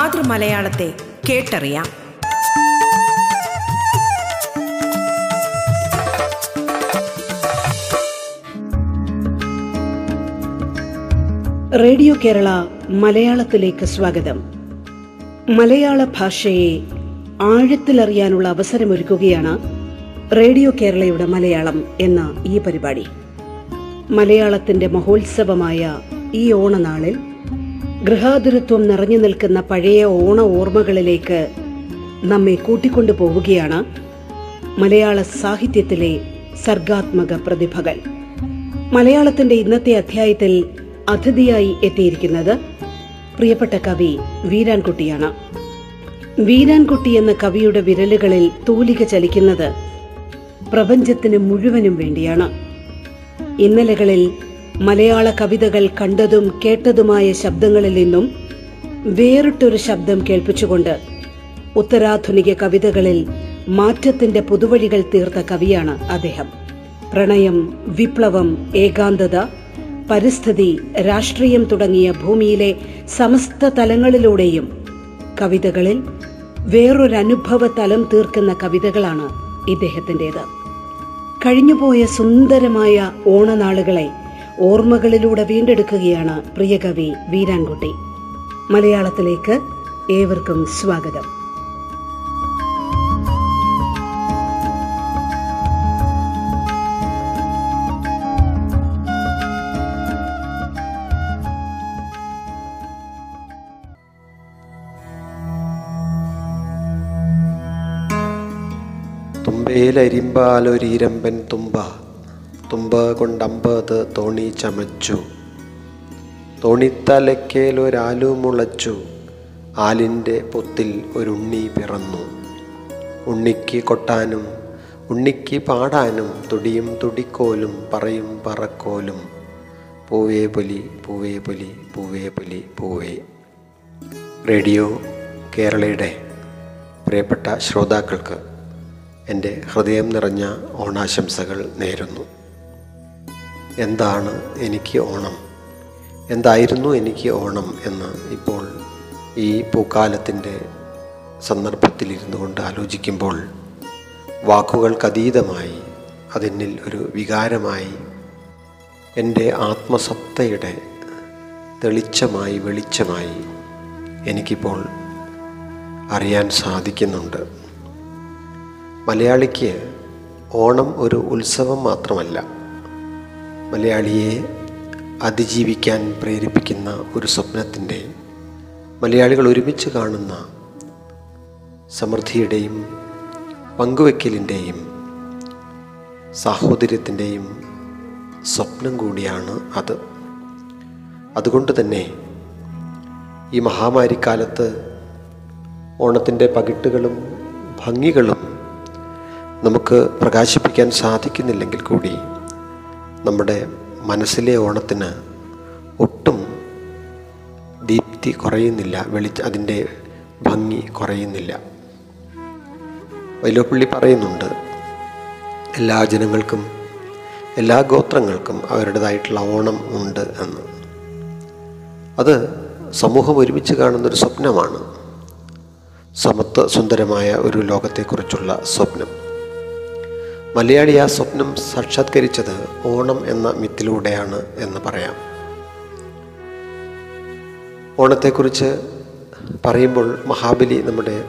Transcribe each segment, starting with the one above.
മാതൃമലയാളത്തെ കേട്ടറിയാം. Radio Kerala മലയാളത്തിലേക്ക് സ്വാഗതം. മലയാള ഭാഷയെ ആഴത്തിലറിയാനുള്ള അവസരമൊരുക്കുകയാണ് റേഡിയോ കേരളയുടെ മലയാളം എന്ന ഈ പരിപാടി. മലയാളത്തിന്റെ മഹോത്സവമായ ഈ ഓണനാളിൽ ഗൃഹാതുരത്വം നിറഞ്ഞു നിൽക്കുന്ന പഴയ ഓണ ഓർമ്മകളിലേക്ക് നമ്മെ കൂട്ടിക്കൊണ്ടു പോവുകയാണ് മലയാള സാഹിത്യത്തിലെ സർഗാത്മക പ്രതിഭകൾ. മലയാളത്തിന്റെ ഇന്നത്തെ അധ്യായത്തിൽ അതിഥിയായി എത്തിയിരിക്കുന്നത് പ്രിയപ്പെട്ട കവി വീരാൻകുട്ടിയാണ്. വീരാൻകുട്ടി എന്ന കവിയുടെ വിരലുകളിൽ തൂലിക ചലിക്കുന്നത് പ്രപഞ്ചത്തിന് മുഴുവനും വേണ്ടിയാണ്. ഇന്നലകളിൽ മലയാള കവിതകൾ കണ്ടതും കേട്ടതുമായ ശബ്ദങ്ങളിൽ നിന്നും വേറിട്ടൊരു ശബ്ദം കേൾപ്പിച്ചുകൊണ്ട് ഉത്തരാധുനിക കവിതകളിൽ മാറ്റത്തിന്റെ പുതുവഴികൾ തീർത്ത കവിയാണ് അദ്ദേഹം. പ്രണയം വിപ്ലവം ഏകാന്തത പരിസ്ഥിതി രാഷ്ട്രീയം തുടങ്ങിയ ഭൂമിയിലെ സമസ്ത തലങ്ങളിലൂടെയും കവിതകളിൽ വേറൊരനുഭവ തലം തീർക്കുന്ന കവിതകളാണ് ഇദ്ദേഹത്തിന്റെത്. കഴിഞ്ഞുപോയ സുന്ദരമായ ഓണനാളുകളെ ഓർമ്മകളിലൂടെ വീണ്ടെടുക്കുകയാണ് പ്രിയകവി വീരാൻകുട്ടി. മലയാളത്തിലേക്ക് ഏവർക്കും സ്വാഗതം. തുമ്പയിലരിമ്പാലൊരിരമ്പൻ തുമ്പ. തുമ്പ കൊണ്ടമ്പത് തോണി ചമച്ചു. തോണിത്തലക്കേലൊരാലു മുളച്ചു ആലിന്റെ പൊത്തിൽ ഒരുണ്ണി പിറന്നു. ഉണ്ണിക്ക് കൊട്ടാനും ഉണ്ണിക്ക് പാടാനും തുടിയും തുടിക്കോലും പറയും പറക്കോലും. പൂവേ പുലി പൂവേ പുലി പൂവേ പുലി പൂവേ. റേഡിയോ കേരളയുടെ പ്രിയപ്പെട്ട ശ്രോതാക്കൾക്ക് എന്റെ ഹൃദയം നിറഞ്ഞ ഓണാശംസകൾ നേരുന്നു. എന്താണ് എനിക്ക് ഓണം? എന്തായിരുന്നു എനിക്ക് ഓണം എന്ന് ഇപ്പോൾ ഈ പൂക്കാലത്തിന്റെ സന്ദർഭത്തിലിരുന്നു കൊണ്ട് ആലോചിക്കുമ്പോൾ വാക്കുകൾക്കതീതമായി അതിനിൽ ഒരു വികാരമായി എന്റെ ആത്മസത്തയുടെ തെളിച്ചമായി വെളിച്ചമായി എനിക്കിപ്പോൾ അറിയാൻ സാധിക്കുന്നുണ്ട്. മലയാളിക്ക് ഓണം ഒരു ഉത്സവം മാത്രമല്ല മലയാളിയെ അതിജീവിക്കാൻ പ്രേരിപ്പിക്കുന്ന ഒരു സ്വപ്നത്തിന്റെ മലയാളികൾ ഒരുമിച്ച് കാണുന്ന സമൃദ്ധിയുടെയും പങ്കുവെക്കലിന്റെയും സാഹോദര്യത്തിന്റെയും സ്വപ്നം കൂടിയാണ് അത്. അതുകൊണ്ട് തന്നെ ഈ മഹാമാരിക്കാലത്ത് ഓണത്തിന്റെ പകിട്ടുകളും ഭംഗികളും നമുക്ക് പ്രകാശിപ്പിക്കാൻ സാധിക്കുന്നില്ലെങ്കിൽ കൂടി നമ്മുടെ മനസ്സിലെ ഓണത്തിന് ഒട്ടും ദീപ്തി കുറയുന്നില്ല വെളി അതിന്റെ ഭംഗി കുറയുന്നില്ല. വൈലോപ്പള്ളി പറയുന്നുണ്ട് എല്ലാ ജനങ്ങൾക്കും എല്ലാ ഗോത്രങ്ങൾക്കും അവരുടേതായിട്ടുള്ള ഓണം ഉണ്ട് എന്ന്. അത് സമൂഹം ഒരുമിച്ച് കാണുന്നൊരു സ്വപ്നമാണ്. സമത്വ സുന്ദരമായ ഒരു ലോകത്തെക്കുറിച്ചുള്ള സ്വപ്നം. മലയാളി ആ സ്വപ്നം സാക്ഷാത്കരിച്ചത് ഓണം എന്ന മിത്തിലൂടെയാണ് എന്ന് പറയാം. ഓണത്തെക്കുറിച്ച് പറയുമ്പോൾ മഹാബലി നമ്മുടെ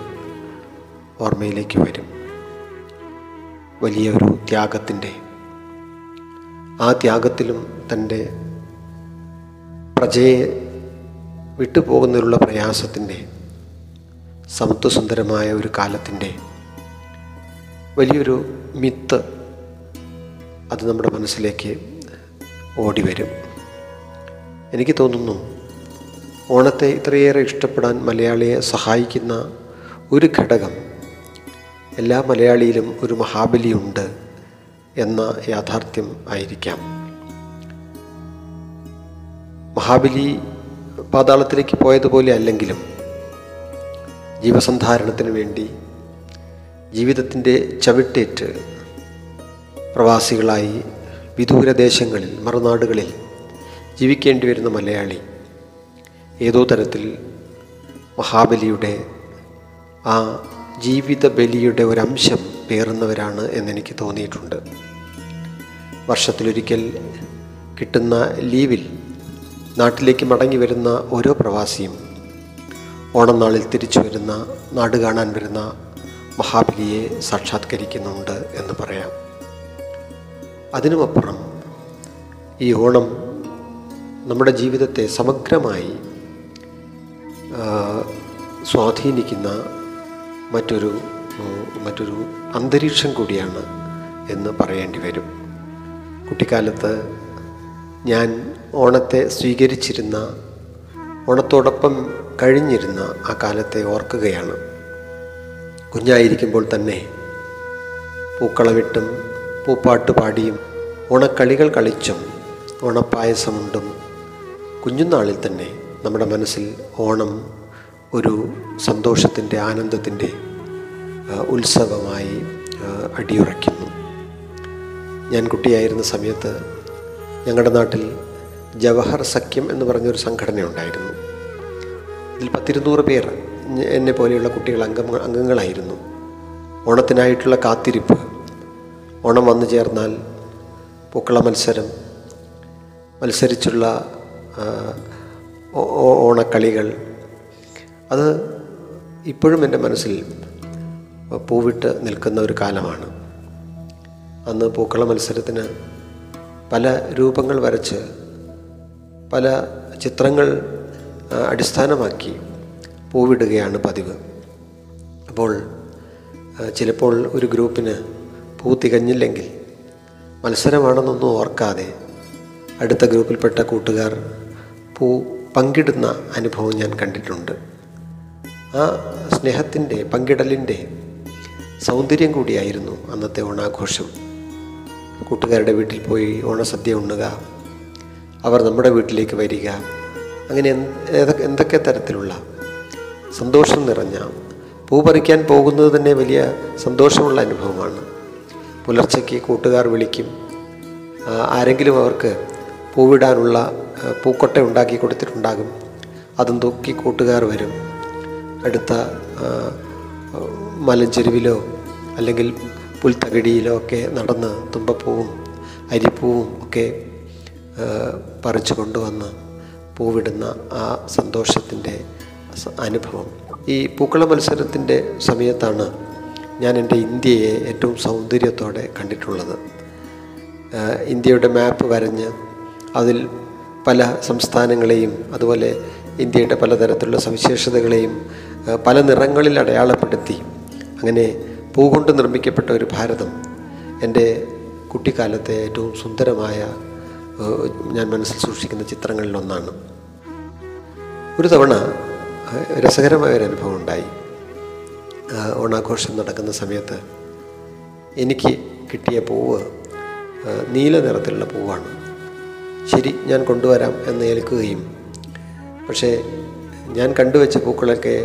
ഓർമ്മയിലേക്ക് വരും. വലിയൊരു ത്യാഗത്തിന്റെ ആ ത്യാഗത്തിലും തന്റെ പ്രജയെ വിട്ടുപോകുന്നതിനുള്ള പ്രയാസത്തിന്റെ സമത്വസുന്ദരമായ ഒരു കാലത്തിന്റെ വലിയൊരു മിത്ത് അത് നമ്മുടെ മനസ്സിലേക്ക് ഓടി വരും. എനിക്ക് തോന്നുന്നു ഓണത്തെ ഇത്രയേറെ ഇഷ്ടപ്പെടാൻ മലയാളിയെ സഹായിക്കുന്ന ഒരു ഘടകം എല്ലാ മലയാളിയിലും ഒരു മഹാബലിയുണ്ട് എന്ന യാഥാർത്ഥ്യം ആയിരിക്കാം. മഹാബലി പാതാളത്തിലേക്ക് പോയതുപോലെ അല്ലെങ്കിലും ജീവസന്ധാരണത്തിന് വേണ്ടി ജീവിതത്തിന്റെ ചവിട്ടേറ്റ് പ്രവാസികളായി വിദൂരദേശങ്ങളിൽ മറുനാടുകളിൽ ജീവിക്കേണ്ടി വരുന്ന മലയാളി ഏതോ തരത്തിൽ മഹാബലിയുടെ ആ ജീവിത ബലിയുടെ ഒരംശം പേറുന്നവരാണ് എന്നെനിക്ക് തോന്നിയിട്ടുണ്ട്. വർഷത്തിലൊരിക്കൽ കിട്ടുന്ന ലീവിൽ നാട്ടിലേക്ക് മടങ്ങി വരുന്ന ഓരോ പ്രവാസിയും ഓണം നാളിൽ തിരിച്ചു വരുന്ന നാട് കാണാൻ വരുന്ന മഹാബലിയെ സാക്ഷാത്കരിക്കുന്നുണ്ട് എന്ന് പറയാം. അതിനുമപ്പുറം ഈ ഓണം നമ്മുടെ ജീവിതത്തെ സമഗ്രമായി സ്വാധീനിക്കുന്ന മറ്റൊരു മറ്റൊരു അന്തരീക്ഷം കൂടിയാണ് എന്ന് പറയേണ്ടി വരും. കുട്ടിക്കാലത്ത് ഞാൻ ഓണത്തെ സ്വീകരിച്ചിരുന്ന ഓണത്തോടൊപ്പം കഴിഞ്ഞിരുന്ന ആ കാലത്തെ ഓർക്കുകയാണ്. കുഞ്ഞായിരിക്കുമ്പോൾ തന്നെ പൂക്കളമിട്ടും പൂപ്പാട്ട് പാടിയും ഓണക്കളികൾ കളിച്ചും ഓണപ്പായസമുണ്ടും കുഞ്ഞുനാളിൽ തന്നെ നമ്മുടെ മനസ്സിൽ ഓണം ഒരു സന്തോഷത്തിന്റെ ആനന്ദത്തിന്റെ ഉത്സവമായി അടിയുറയ്ക്കുന്നു. ഞാൻ കുട്ടിയായിരുന്ന സമയത്ത് ഞങ്ങളുടെ നാട്ടിൽ ജവഹർ സഖ്യം എന്ന് പറഞ്ഞൊരു സംഘടന ഉണ്ടായിരുന്നു ഇതിൽ പത്തിരുന്നൂറ് പേർ എന്നെ പോലെയുള്ള കുട്ടികൾ അംഗം അംഗങ്ങളായിരുന്നു. ഓണത്തിനായിട്ടുള്ള കാത്തിരിപ്പ്. ഓണം വന്നു ചേർന്നാൽ പൂക്കള മത്സരം. മത്സരിച്ചുള്ള ഓണക്കളികൾ. അത് ഇപ്പോഴും എന്റെ മനസ്സിൽ പൂവിട്ട് നിൽക്കുന്ന ഒരു കാലമാണ്. അന്ന് പൂക്കള മത്സരത്തിന് പല രൂപങ്ങൾ വരച്ച് പല ചിത്രങ്ങൾ അടിസ്ഥാനമാക്കി പൂവിടുകയാണ് പതിവ്. അപ്പോൾ ചിലപ്പോൾ ഒരു ഗ്രൂപ്പിന് പൂ തികഞ്ഞില്ലെങ്കിൽ മത്സരമാണെന്നൊന്നും ഓർക്കാതെ അടുത്ത ഗ്രൂപ്പിൽപ്പെട്ട കൂട്ടുകാർ പൂ പങ്കിടുന്ന അനുഭവം ഞാൻ കണ്ടിട്ടുണ്ട്. ആ സ്നേഹത്തിന്റെ പങ്കിടലിന്റെ സൗന്ദര്യം കൂടിയായിരുന്നു അന്നത്തെ ഓണാഘോഷം. കൂട്ടുകാരുടെ വീട്ടിൽ പോയി ഓണസദ്യ ഉണ്ണുക അവർ നമ്മുടെ വീട്ടിലേക്ക് വരിക അങ്ങനെ എന്തൊക്കെ തരത്തിലുള്ള സന്തോഷം നിറഞ്ഞ പൂ പറിക്കാൻ പോകുന്നത് തന്നെ വലിയ സന്തോഷമുള്ള അനുഭവമാണ്. പുലർച്ചയ്ക്ക് കൂട്ടുകാർ വിളിക്കും. ആരെങ്കിലും അവർക്ക് പൂവിടാനുള്ള പൂക്കൊട്ട ഉണ്ടാക്കി കൊടുത്തിട്ടുണ്ടാകും. അതും തൂക്കി കൂട്ടുകാർ വരും. അടുത്ത മലഞ്ചെരുവിലോ അല്ലെങ്കിൽ പുൽത്തകിടിയിലോ ഒക്കെ നടന്ന് തുമ്പപ്പൂവും അരിപ്പൂവും ഒക്കെ പറിച്ചു കൊണ്ടുവന്ന് പൂവിടുന്ന ആ സന്തോഷത്തിന്റെ അനുഭവം. ഈ പൂക്കള മത്സരത്തിന്റെ സമയത്താണ് ഞാൻ എന്റെ ഇന്ത്യയെ ഏറ്റവും സൗന്ദര്യത്തോടെ കണ്ടിട്ടുള്ളത്. ഇന്ത്യയുടെ മാപ്പ് വരഞ്ഞ് അതിൽ പല സംസ്ഥാനങ്ങളെയും അതുപോലെ ഇന്ത്യയുടെ പലതരത്തിലുള്ള സവിശേഷതകളെയും പല നിറങ്ങളിൽ അടയാളപ്പെടുത്തി. അങ്ങനെ പൂ കൊണ്ട് നിർമ്മിക്കപ്പെട്ട ഒരു ഭാരതം എന്റെ കുട്ടിക്കാലത്തെ ഏറ്റവും സുന്ദരമായ ഞാൻ മനസ്സിൽ സൂക്ഷിക്കുന്ന ചിത്രങ്ങളിലൊന്നാണ്. ഒരു തവണ രസകരമായ ഒരു അനുഭവം ഉണ്ടായി ഓണാഘോഷം നടക്കുന്ന സമയത്ത് എനിക്ക് കിട്ടിയ പൂവ് നീല നിറത്തിലുള്ള പൂവാണ്. ശരി ഞാൻ കൊണ്ടുവരാം എന്ന് ഏൽക്കുകയും പക്ഷേ ഞാൻ കണ്ടുവച്ച പൂക്കളൊക്കെ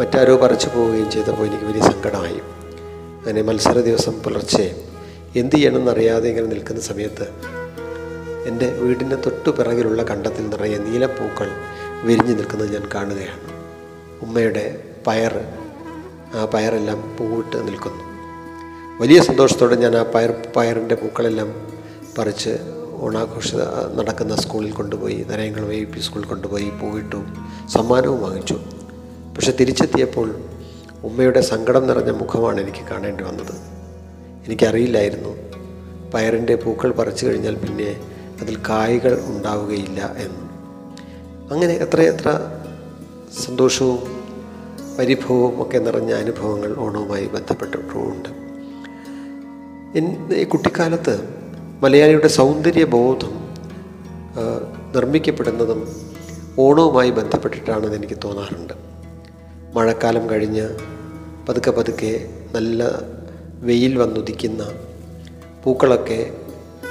മറ്റാരോ പറിച്ചു പോവുകയും ചെയ്തപ്പോൾ എനിക്ക് വലിയ സങ്കടമായി. അങ്ങനെ മത്സര ദിവസം പുലർച്ചെ എന്ത് ചെയ്യണമെന്നറിയാതെ ഇങ്ങനെ നിൽക്കുന്ന സമയത്ത് എന്റെ വീടിന്റെ തൊട്ടു പിറകിലുള്ള കണ്ടത്തിൽ നിറയെ നീലപ്പൂക്കൾ വിരിഞ്ഞു നിൽക്കുന്നത് ഞാൻ കാണുകയാണ്. ഉമ്മയുടെ പയർ ആ പയറെല്ലാം പൂവിട്ട് നിൽക്കുന്നു. വലിയ സന്തോഷത്തോടെ ഞാൻ ആ പയർ പയറിന്റെ പൂക്കളെല്ലാം പറിച്ച് ഓണാഘോഷ നടക്കുന്ന സ്കൂളിൽ കൊണ്ടുപോയി നരയങ്കുളം എ പി സ്കൂളിൽ കൊണ്ടുപോയി പൂവിട്ടു സമ്മാനവും വാങ്ങിച്ചു. പക്ഷെ തിരിച്ചെത്തിയപ്പോൾ ഉമ്മയുടെ സങ്കടം നിറഞ്ഞ മുഖമാണ് എനിക്ക് കാണേണ്ടി വന്നത്. എനിക്കറിയില്ലായിരുന്നു പയറിന്റെ പൂക്കൾ പറിച്ചു കഴിഞ്ഞാൽ പിന്നെ അതിൽ കായകൾ ഉണ്ടാവുകയില്ല എന്ന്. അങ്ങനെ എത്രയെത്ര സന്തോഷവും പരിഭവവും ഒക്കെ നിറഞ്ഞ അനുഭവങ്ങൾ ഓണവുമായി ബന്ധപ്പെട്ടിട്ടുമുണ്ട് ഈ കുട്ടിക്കാലത്ത് മലയാളിയുടെ സൗന്ദര്യബോധം ബോധം നിർമ്മിക്കപ്പെടുന്നതും ഓണവുമായി ബന്ധപ്പെട്ടിട്ടാണെന്ന് എനിക്ക് തോന്നാറുണ്ട്. മഴക്കാലം കഴിഞ്ഞ് പതുക്കെ പതുക്കെ നല്ല വെയിൽ വന്നുദിക്കുന്ന പൂക്കളൊക്കെ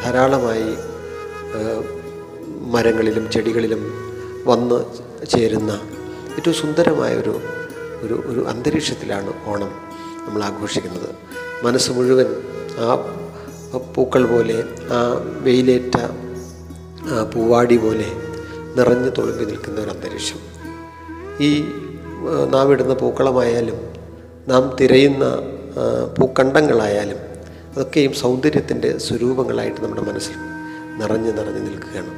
ധാരാളമായി മരങ്ങളിലും ചെടികളിലും വന്ന് ചേരുന്ന ഏറ്റവും സുന്ദരമായ ഒരു ഒരു ഒരു അന്തരീക്ഷത്തിലാണ് ഓണം നമ്മൾ ആഘോഷിക്കുന്നത്. മനസ്സ് മുഴുവൻ ആ പൂക്കൾ പോലെ ആ വെയിലേറ്റ പൂവാടി പോലെ നിറഞ്ഞു തുളുമ്പി നിൽക്കുന്ന ഒരു അന്തരീക്ഷം. ഈ നാം ഇടുന്ന പൂക്കളമായാലും നാം തിരയുന്ന പൂക്കണ്ടങ്ങളായാലും അതൊക്കെയും സൗന്ദര്യത്തിന്റെ സ്വരൂപങ്ങളായിട്ട് നമ്മുടെ മനസ്സിൽ നിറഞ്ഞു നിറഞ്ഞു നിൽക്കുകയാണ്.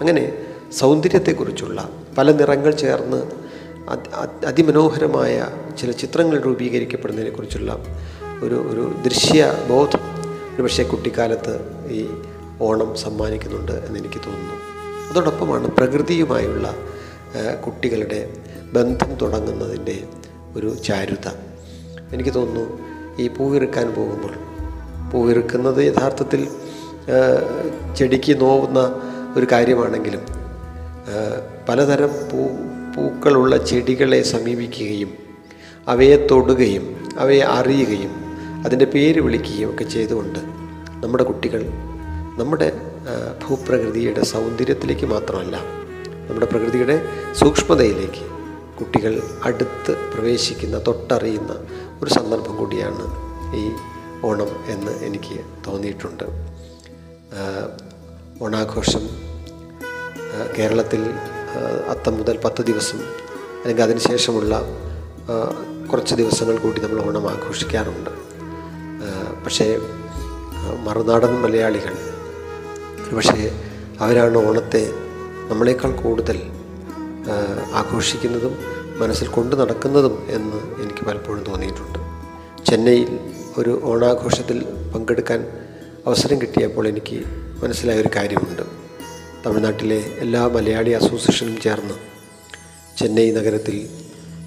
അങ്ങനെ സൗന്ദര്യത്തെക്കുറിച്ചുള്ള പല നിറങ്ങൾ ചേർന്ന് അതിമനോഹരമായ ചില ചിത്രങ്ങൾ രൂപീകരിക്കപ്പെടുന്നതിനെക്കുറിച്ചുള്ള ഒരു ഒരു ദൃശ്യ ബോധം. ഒരു പക്ഷേ കുട്ടിക്കാലത്ത് ഈ ഓണം സമ്മാനിക്കുന്നുണ്ട് എന്നെനിക്ക് തോന്നുന്നു. അതോടൊപ്പമാണ് പ്രകൃതിയുമായുള്ള കുട്ടികളുടെ ബന്ധം തുടങ്ങുന്നതിന്റെ ഒരു ചാരുത. എനിക്ക് തോന്നുന്നു ഈ പൂവിറുക്കാൻ പോകുമ്പോൾ പൂവിറുക്കുന്നത് യഥാർത്ഥത്തിൽ ചെടിക്ക് നോവുന്ന ഒരു കാര്യമാണെങ്കിലും പലതരം പൂ പൂക്കളുള്ള ചെടികളെ സമീപിക്കുകയും അവയെ തൊടുകയും അവയെ അറിയുകയും അതിന്റെ പേര് വിളിക്കുകയും ഒക്കെ ചെയ്തുകൊണ്ട് നമ്മുടെ കുട്ടികൾ നമ്മുടെ ഭൂപ്രകൃതിയുടെ സൗന്ദര്യത്തിലേക്ക് മാത്രമല്ല നമ്മുടെ പ്രകൃതിയുടെ സൂക്ഷ്മതയിലേക്ക് കുട്ടികൾ അടുത്ത് പ്രവേശിക്കുന്ന തൊട്ടറിയുന്ന ഒരു സന്ദർഭം കൂടിയാണ് ഈ ഓണം എന്ന് എനിക്ക് തോന്നിയിട്ടുണ്ട്. ഓണാഘോഷം കേരളത്തിൽ അത്തം മുതൽ പത്ത് ദിവസം അല്ലെങ്കിൽ അതിനുശേഷമുള്ള ശേഷമുള്ള കുറച്ച് ദിവസങ്ങൾ കൂടി നമ്മൾ ഓണം ആഘോഷിക്കാറുണ്ട്. പക്ഷേ മറുനാടൻ മലയാളികൾ പക്ഷേ അവരാണ് ഓണത്തെ നമ്മളെക്കാൾ കൂടുതൽ ആഘോഷിക്കുന്നതും മനസ്സിൽ കൊണ്ടു നടക്കുന്നതും എന്ന് എനിക്ക് പലപ്പോഴും തോന്നിയിട്ടുണ്ട്. ചെന്നൈയിൽ ഒരു ഓണാഘോഷത്തിൽ പങ്കെടുക്കാൻ അവസരം കിട്ടിയപ്പോൾ എനിക്ക് മനസ്സിലായ ഒരു കാര്യമുണ്ട്. തമിഴ്നാട്ടിലെ എല്ലാ മലയാളി അസോസിയേഷനും ചേർന്ന് ചെന്നൈ നഗരത്തിൽ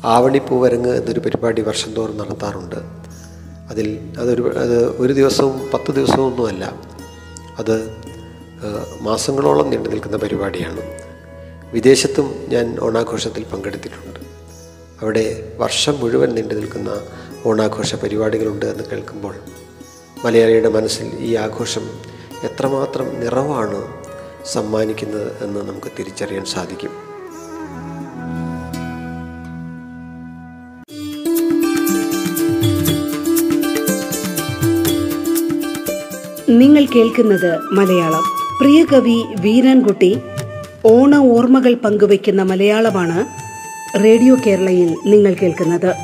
ആവണിപ്പൂവരങ്ങ് എന്നൊരു പരിപാടി വർഷം തോറും നടത്താറുണ്ട്. അതിൽ അതൊരു അത് ഒരു ദിവസവും പത്ത് ദിവസമൊന്നുമല്ല. അത് മാസങ്ങളോളം നീണ്ടു നിൽക്കുന്ന പരിപാടിയാണ്. വിദേശത്തും ഞാൻ ഓണാഘോഷത്തിൽ പങ്കെടുത്തിട്ടുണ്ട്. അവിടെ വർഷം മുഴുവൻ നീണ്ടു നിൽക്കുന്ന ഓണാഘോഷ പരിപാടികളുണ്ട് എന്ന് കേൾക്കുമ്പോൾ മലയാളിയുടെ മനസ്സിൽ ഈ ആഘോഷം എത്രമാത്രം നിറവാണ് സമ്മാനിക്കുന്നത് എന്ന് നമുക്ക് തിരിച്ചറിയാൻ സാധിക്കും. നിങ്ങൾ കേൾക്കുന്നത് മലയാളം. പ്രിയ കവി വീരൻകുട്ടി ഓണ ഓർമ്മകൾ പങ്കുവയ്ക്കുന്ന മലയാളമാണ് റേഡിയോ കേരളയിൽ നിങ്ങൾ കേൾക്കുന്നത്.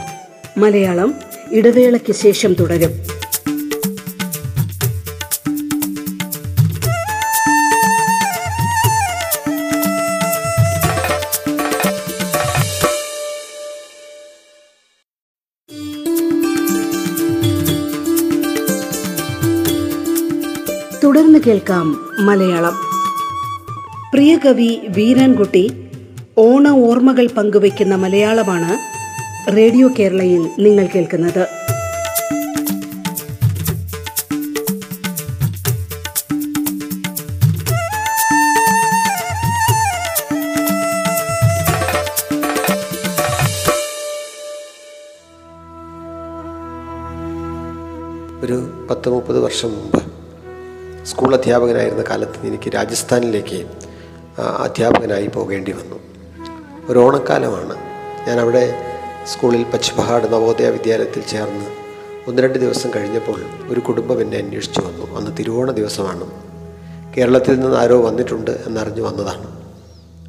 മലയാളം ഇടവേളയ്ക്ക് ശേഷം തുടരും. കേൾക്കാം മലയാളം. പ്രിയ കവി വീരൻകുട്ടി ഓണ ഓർമ്മകൾ പങ്കുവയ്ക്കുന്ന മലയാളമാണ് റേഡിയോ കേരളയിൽ നിങ്ങൾ കേൾക്കുന്നത്. ഒരു പത്ത് മുപ്പത് വർഷം മുമ്പ് സ്കൂൾ അധ്യാപകനായിരുന്ന കാലത്ത് എനിക്ക് രാജസ്ഥാനിലേക്ക് അധ്യാപകനായി പോകേണ്ടി വന്നു. ഒരു ഓണക്കാലമാണ്. ഞാൻ അവിടെ സ്കൂളിൽ പശ്ചിമഹാട് നവോദയ വിദ്യാലയത്തിൽ ചേർന്ന് ഒന്ന് രണ്ട് ദിവസം കഴിഞ്ഞപ്പോൾ ഒരു കുടുംബം എന്നെ അന്വേഷിച്ചു വന്നു. അന്ന് തിരുവോണ ദിവസമാണ്. കേരളത്തിൽ നിന്ന് ആരോ വന്നിട്ടുണ്ട് എന്നറിഞ്ഞു വന്നതാണ്.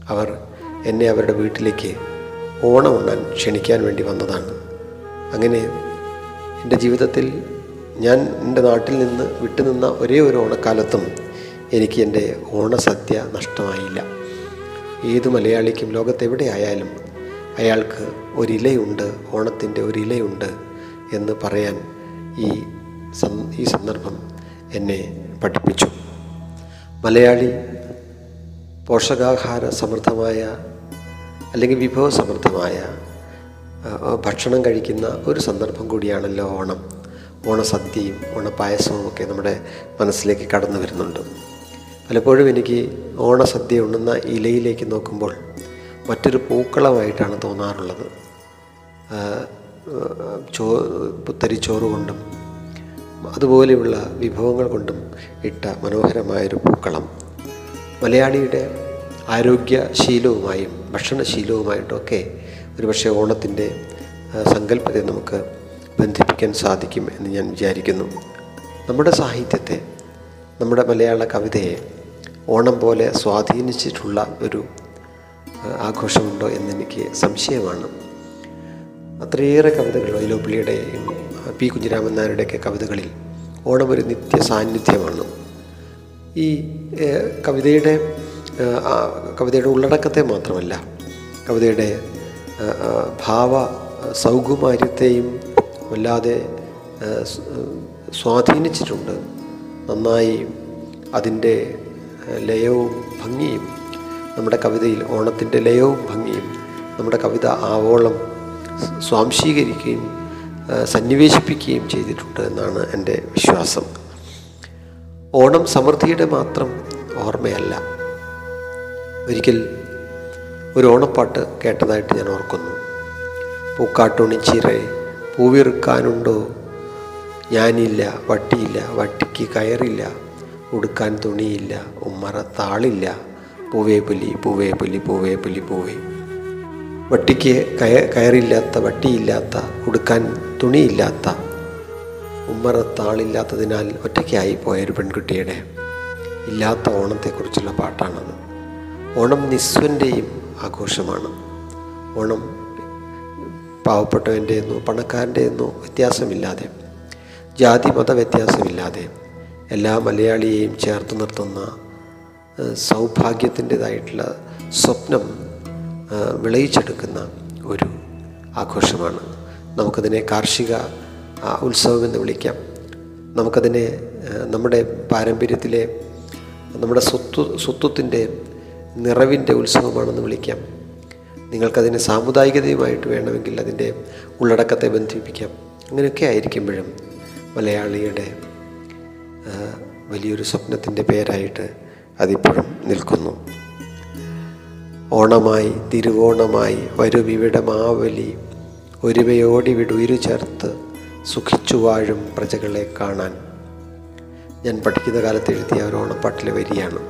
അവർ എന്നെ അവരുടെ വീട്ടിലേക്ക് ഓണം ഉണ്ണാൻ ക്ഷണിക്കാൻ വേണ്ടി വന്നതാണ്. അങ്ങനെ എന്റെ ജീവിതത്തിൽ ഞാൻ എന്റെ നാട്ടിൽ നിന്ന് വിട്ടുനിന്ന ഒരേ ഒരു ഓണക്കാലത്തും എനിക്ക് എന്റെ ഓണസദ്യ നഷ്ടമായില്ല. ഏത് മലയാളിക്കും ലോകത്തെവിടെയായാലും അയാൾക്ക് ഒരിലയുണ്ട് ഓണത്തിന്റെ ഒരിലയുണ്ട് എന്ന് പറയാൻ ഈ ഈ സന്ദർഭം എന്നെ പഠിപ്പിച്ചു. മലയാളി പോഷകാഹാര സമൃദ്ധമായ അല്ലെങ്കിൽ വിഭവസമൃദ്ധമായ ഭക്ഷണം കഴിക്കുന്ന ഒരു സന്ദർഭം കൂടിയാണല്ലോ ഓണം. ഓണസദ്യയും ഓണപ്പായസവും ഒക്കെ നമ്മുടെ മനസ്സിലേക്ക് കടന്നു വരുന്നുണ്ട്. പലപ്പോഴും എനിക്ക് ഓണസദ്യ ഉണ്ണുന്ന ഇലയിലേക്ക് നോക്കുമ്പോൾ മറ്റൊരു പൂക്കളമായിട്ടാണ് തോന്നാറുള്ളത്. ചോ പുത്തരിച്ചോറ് കൊണ്ടും അതുപോലെയുള്ള വിഭവങ്ങൾ കൊണ്ടും ഇട്ട മനോഹരമായൊരു പൂക്കളം. മലയാളിയുടെ ആരോഗ്യശീലവുമായും ഭക്ഷണശീലവുമായിട്ടൊക്കെ ഒരുപക്ഷെ ഓണത്തിന്റെ സങ്കല്പത്തെ നമുക്ക് ബന്ധിപ്പിക്കാൻ സാധിക്കും എന്ന് ഞാൻ വിചാരിക്കുന്നു. നമ്മുടെ സാഹിത്യത്തെ നമ്മുടെ മലയാള കവിതയെ ഓണം പോലെ സ്വാധീനിച്ചിട്ടുള്ള ഒരു ആഘോഷമുണ്ടോ എന്നെനിക്ക് സംശയമാണ്. അത്രയേറെ കവിതകൾ വൈലോപ്പിള്ളിയുടെയും പി. കുഞ്ഞിരാമൻ നായരുടെയൊക്കെ കവിതകളിൽ ഓണം ഒരു നിത്യ സാന്നിധ്യമാണ്. ഈ കവിതയുടെ കവിതയുടെ ഉള്ളടക്കത്തെ മാത്രമല്ല കവിതയുടെ ഭാവ സൗകുമാര്യത്തെയും വല്ലാതെ സ്വാധീനിച്ചിട്ടുണ്ട്. നന്നായി അതിന്റെ ലയവും ഭംഗിയും നമ്മുടെ കവിതയിൽ ഓണത്തിന്റെ ലയവും ഭംഗിയും നമ്മുടെ കവിത ആവോളം സ്വാംശീകരിക്കുകയും സന്നിവേശിപ്പിക്കുകയും ചെയ്തിട്ടുണ്ട് എന്നാണ് എന്റെ വിശ്വാസം. ഓണം സമൃദ്ധിയുടെ മാത്രം ഓർമ്മയല്ല. ഒരിക്കൽ ഒരു ഓണപ്പാട്ട് കേട്ടതായിട്ട് ഞാൻ ഓർക്കുന്നു. പൂക്കാട്ടുണിച്ചിറേ പൂവിറുക്കാനുണ്ടോ? ഞാനില്ല വട്ടിയില്ല വട്ടിക്ക് കയറില്ല ഉടുക്കാൻ തുണിയില്ല ഉമ്മറ താളില്ല. പൂവേ പുലി പൂവേ പുലി പൂവേ പുലി പൂവേ. വട്ടിക്ക് കയ കയറില്ലാത്ത വട്ടിയില്ലാത്ത ഉടുക്കാൻ തുണിയില്ലാത്ത ഉമ്മറത്താളില്ലാത്തതിനാൽ ഒറ്റയ്ക്കായി പോയ ഒരു പെൺകുട്ടിയുടെ ഇല്ലാത്ത ഓണത്തെക്കുറിച്ചുള്ള പാട്ടാണത്. ഓണം നിസ്വന്റെയും ആഘോഷമാണ്. ഓണം പാവപ്പെട്ടവന്റെ എന്നോ പണക്കാരന്റെ എന്നോ വ്യത്യാസമില്ലാതെ ജാതി മത വ്യത്യാസമില്ലാതെ എല്ലാ മലയാളിയെയും ചേർത്ത് നിർത്തുന്ന സൗഭാഗ്യത്തിന്റെതായിട്ടുള്ള സ്വപ്നം വിളയിച്ചെടുക്കുന്ന ഒരു ആഘോഷമാണ്. നമുക്കതിനെ കാർഷിക ഉത്സവം ഉത്സവമെന്ന് വിളിക്കാം. നമുക്കതിനെ നമ്മുടെ പാരമ്പര്യത്തിലെ നമ്മുടെ സ്വത്വ സ്വത്വത്തിന്റെ നിറവിന്റെ ഉത്സവമാണെന്ന് വിളിക്കാം. നിങ്ങൾക്കതിനെ സാമുദായികതയുമായിട്ട് വേണമെങ്കിൽ അതിന്റെ ഉള്ളടക്കത്തെ ബന്ധിപ്പിക്കാം. അങ്ങനെയൊക്കെ ആയിരിക്കുമ്പോഴും മലയാളിയുടെ വലിയൊരു സ്വപ്നത്തിന്റെ പേരായിട്ട് അതിപ്പോഴും നിൽക്കുന്നു. ഓണമായി തിരുവോണമായി വരുമിവിടെ മാവലി ഒരുവയോടി വിടുയിരു ചേർത്ത് സുഖിച്ചു വാഴും പ്രജകളെ കാണാൻ. ഞാൻ പഠിക്കുന്ന കാലത്ത് എഴുതിയ ഒരു ഓണപ്പാട്ടിലെ വരിയാണ്.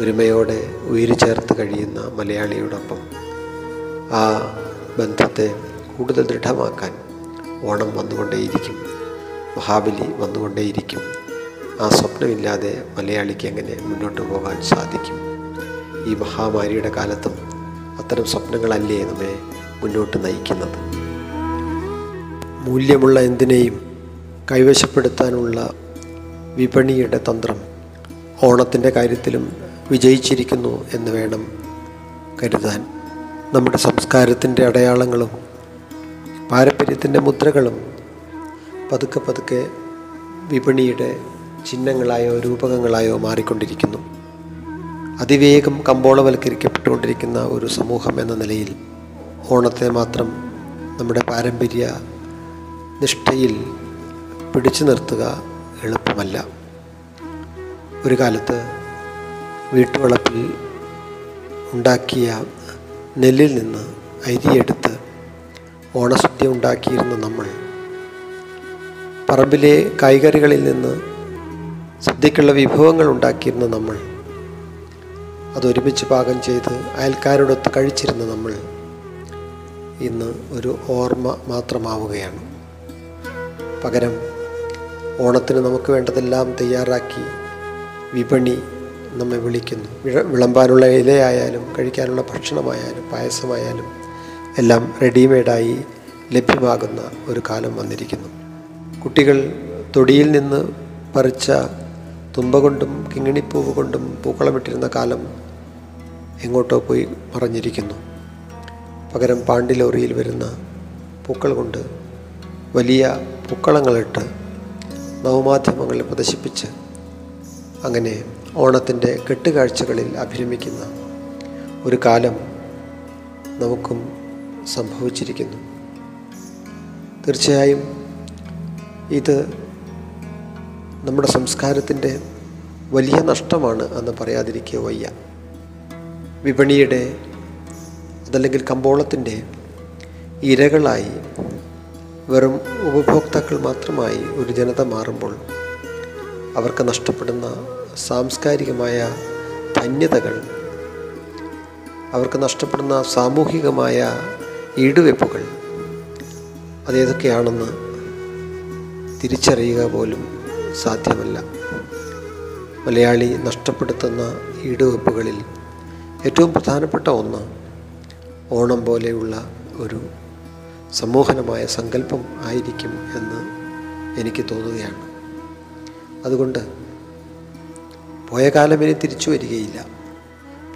ഒരുമയോടെ ഉയിര് ചേർത്ത് കഴിയുന്ന മലയാളിയോടൊപ്പം ആ ബന്ധത്തെ കൂടുതൽ ദൃഢമാക്കാൻ ഓണം വന്നുകൊണ്ടേയിരിക്കും. മഹാബലി വന്നുകൊണ്ടേയിരിക്കും. ആ സ്വപ്നമില്ലാതെ മലയാളിക്ക് എങ്ങനെ മുന്നോട്ട് പോകാൻ സാധിക്കും? ഈ മഹാമാരിയുടെ കാലത്തും അത്തരം സ്വപ്നങ്ങളല്ലേ നമ്മെ മുന്നോട്ട് നയിക്കുന്നത്? മൂല്യമുള്ള എന്തിനേയും കൈവശപ്പെടുത്താനുള്ള വിപണിയുടെ തന്ത്രം ഓണത്തിന്റെ കാര്യത്തിലും വിജയിച്ചിരിക്കുന്നു എന്ന് വേണം കരുതാൻ. നമ്മുടെ സംസ്കാരത്തിന്റെ അടയാളങ്ങളും പാരമ്പര്യത്തിന്റെ മുദ്രകളും പതുക്കെ പതുക്കെ വിപണിയുടെ ചിഹ്നങ്ങളായോ രൂപകങ്ങളായോ മാറിക്കൊണ്ടിരിക്കുന്നു. അതിവേഗം കമ്പോളവൽക്കരിക്കപ്പെട്ടുകൊണ്ടിരിക്കുന്ന ഒരു സമൂഹം എന്ന നിലയിൽ ഓണത്തെ മാത്രം നമ്മുടെ പാരമ്പര്യ നിഷ്ഠയിൽ പിടിച്ചു നിർത്തുക എളുപ്പമല്ല. ഒരു കാലത്ത് വീട്ടുവളപ്പിൽ ഉണ്ടാക്കിയ നെല്ലിൽ നിന്ന് അരിയെടുത്ത് ഓണസദ്യ ഉണ്ടാക്കിയിരുന്ന നമ്മൾ പറമ്പിലെ കായ്കറികളിൽ നിന്ന് സദ്യക്കുള്ള വിഭവങ്ങൾ ഉണ്ടാക്കിയിരുന്ന നമ്മൾ അതൊരുമിച്ച് പാകം ചെയ്ത് അയൽക്കാരോടൊത്ത് കഴിച്ചിരുന്ന നമ്മൾ ഇന്ന് ഒരു ഓർമ്മ മാത്രമാവുകയാണ്. പകരം ഓണത്തിന് നമുക്ക് വേണ്ടതെല്ലാം തയ്യാറാക്കി വിപണി നമ്മെ വിളിക്കുന്നു. വിള വിളമ്പാനുള്ള ഇലയായാലും കഴിക്കാനുള്ള ഭക്ഷണമായാലും പായസമായാലും എല്ലാം റെഡിമെയ്ഡായി ലഭ്യമാകുന്ന ഒരു കാലം വന്നിരിക്കുന്നു. കുട്ടികൾ തൊടിയിൽ നിന്ന് പറിച്ച തുമ്പ കൊണ്ടും കിങ്ങിണിപ്പൂവ് കൊണ്ടും പൂക്കളമിട്ടിരുന്ന കാലം എങ്ങോട്ടോ പോയി മറഞ്ഞിരിക്കുന്നു. പകരം പാണ്ടിലോറിയിൽ വരുന്ന പൂക്കൾ കൊണ്ട് വലിയ പൂക്കളങ്ങളിട്ട് നവമാധ്യമങ്ങളിൽ പ്രദർശിപ്പിച്ച് അങ്ങനെ ഓണത്തിന്റെ കെട്ടുകാഴ്ചകളിൽ അഭിരമിക്കുന്ന ഒരു കാലം നമുക്കും സംഭവിച്ചിരിക്കുന്നു. തീർച്ചയായും ഇത് നമ്മുടെ സംസ്കാരത്തിന്റെ വലിയ നഷ്ടമാണ് എന്ന് പറയാതിരിക്കുക വയ്യ. വിപണിയുടെ അതല്ലെങ്കിൽ കമ്പോളത്തിന്റെ ഇരകളായി വെറും ഉപഭോക്താക്കൾ മാത്രമായി ഒരു ജനത മാറുമ്പോൾ അവർക്ക് നഷ്ടപ്പെടുന്ന സാംസ്കാരികമായ ധന്യതകൾ അവർക്ക് നഷ്ടപ്പെടുന്ന സാമൂഹികമായ ഈടുവെപ്പുകൾ അതേതൊക്കെയാണെന്ന് തിരിച്ചറിയുക പോലും സാധ്യമല്ല. മലയാളി നഷ്ടപ്പെടുത്തുന്ന ഈടുവെപ്പുകളിൽ ഏറ്റവും പ്രധാനപ്പെട്ട ഒന്ന് ഓണം പോലെയുള്ള ഒരു സമൂഹനമായ സങ്കല്പം ആയിരിക്കും എന്ന് എനിക്ക് തോന്നുകയാണ്. അതുകൊണ്ട് പോയ കാലം ഇനി തിരിച്ചു വരികയില്ല.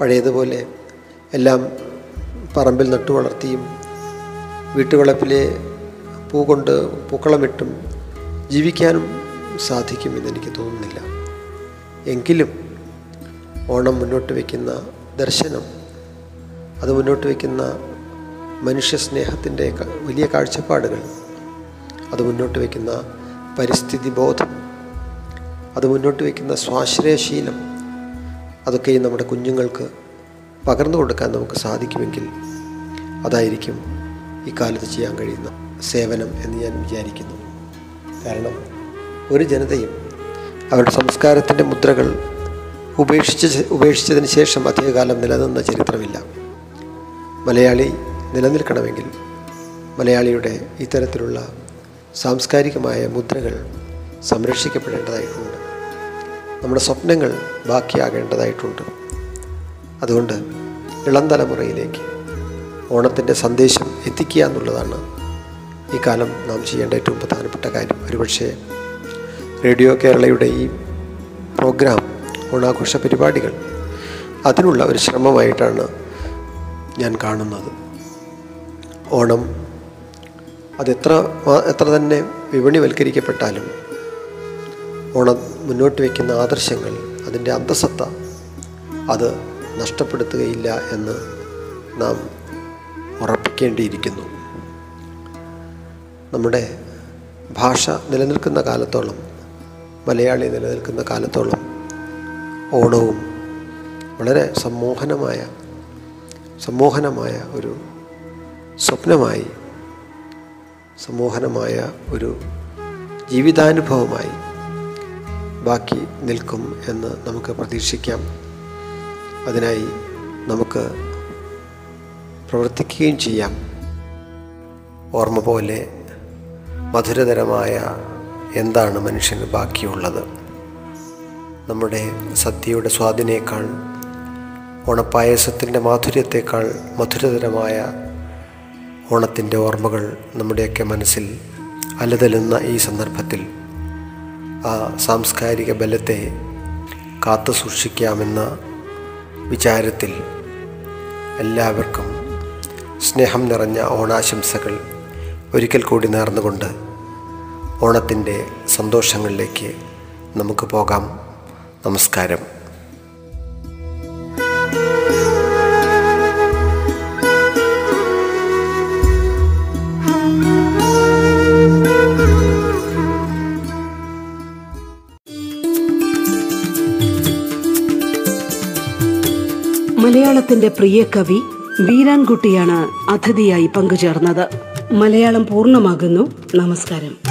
പഴയതുപോലെ എല്ലാം പറമ്പിൽ നട്ടു വളർത്തിയും വീട്ടുവളപ്പിലെ പൂ കൊണ്ട് പൂക്കളമിട്ടും ജീവിക്കാനും സാധിക്കുമെന്ന് എനിക്ക് തോന്നുന്നില്ല. എങ്കിലും ഓണം മുന്നോട്ട് വയ്ക്കുന്ന ദർശനം അത് മുന്നോട്ട് വയ്ക്കുന്ന മനുഷ്യ സ്നേഹത്തിന്റെ വലിയ കാഴ്ചപ്പാടുകൾ അത് മുന്നോട്ട് വയ്ക്കുന്ന പരിസ്ഥിതി ബോധം അത് മുന്നോട്ട് വയ്ക്കുന്ന സ്വാശ്രയശീലം അതൊക്കെയും നമ്മുടെ കുഞ്ഞുങ്ങൾക്ക് പകർന്നു കൊടുക്കാൻ നമുക്ക് സാധിക്കുമെങ്കിൽ അതായിരിക്കും ഈ കാലത്ത് ചെയ്യാൻ കഴിയുന്ന സേവനം എന്ന് ഞാൻ വിചാരിക്കുന്നു. കാരണം ഒരു ജനതയും അവരുടെ സംസ്കാരത്തിന്റെ മുദ്രകൾ ഉപേക്ഷിച്ച് ഉപേക്ഷിച്ചതിന് ശേഷം അധികകാലം നിലനിന്ന ചരിത്രമില്ല. മലയാളി നിലനിൽക്കണമെങ്കിൽ മലയാളിയുടെ ഇത്തരത്തിലുള്ള സാംസ്കാരികമായ മുദ്രകൾ സംരക്ഷിക്കപ്പെടേണ്ടതായിട്ടുണ്ട്. നമ്മുടെ സ്വപ്നങ്ങൾ ബാക്കിയാകേണ്ടതായിട്ടുണ്ട്. അതുകൊണ്ട് ഇളം തലമുറയിലേക്ക് ഓണത്തിന്റെ സന്ദേശം എത്തിക്കുക എന്നുള്ളതാണ് ഈ കാലം നാം ചെയ്യേണ്ട ഏറ്റവും പ്രധാനപ്പെട്ട കാര്യം. ഒരുപക്ഷേ റേഡിയോ കേരളയുടെ ഈ പ്രോഗ്രാം ഓണാഘോഷ പരിപാടികൾ അതിനുള്ള ഒരു ശ്രമമായിട്ടാണ് ഞാൻ കാണുന്നത്. ഓണം അതെത്ര എത്ര തന്നെ വിപണിവൽക്കരിക്കപ്പെട്ടാലും ഓണം മുന്നോട്ട് വയ്ക്കുന്ന ആദർശങ്ങൾ അതിന്റെ അന്തസത്ത അത് നഷ്ടപ്പെടുത്തുകയില്ല എന്ന് നാം ഉറപ്പിക്കേണ്ടിയിരിക്കുന്നു. നമ്മുടെ ഭാഷ നിലനിൽക്കുന്ന കാലത്തോളം മലയാളി നിലനിൽക്കുന്ന കാലത്തോളം ഓണവും വളരെ സമ്മോഹനമായ സമ്മോഹനമായ ഒരു സ്വപ്നമായി സമ്മോഹനമായ ഒരു ജീവിതാനുഭവമായി ബാക്കി നിൽക്കും എന്ന് നമുക്ക് പ്രതീക്ഷിക്കാം. അതിനായി നമുക്ക് പ്രവർത്തിക്കുകയും ചെയ്യാം. ഓർമ്മ പോലെ മധുരതരമായ എന്താണ് മനുഷ്യന് ബാക്കിയുള്ളത്? നമ്മുടെ സദ്യയുടെ സ്വാദിനേക്കാൾ ഓണപ്പായസത്തിന്റെ മാധുര്യത്തേക്കാൾ മധുരതരമായ ഓണത്തിന്റെ ഓർമ്മകൾ നമ്മുടെയൊക്കെ മനസ്സിൽ അലതലുന്ന ഈ സന്ദർഭത്തിൽ ആ സാംസ്കാരിക ബലത്തെ കാത്തു സൂക്ഷിക്കാമെന്ന വിചാരത്തിൽ എല്ലാവർക്കും സ്നേഹം നിറഞ്ഞ ഓണാശംസകൾ ഒരിക്കൽ കൂടി നേർന്നുകൊണ്ട് ഓണത്തിന്റെ സന്തോഷങ്ങളിലേക്ക് നമുക്ക് പോകാം. നമസ്കാരം. മലയാളത്തിന്റെ പ്രിയ കവി വീരാൻകുട്ടിയാണ് അതിഥിയായി പങ്കുചേർന്നത്. മലയാളം പൂർണമാകുന്നു. നമസ്കാരം.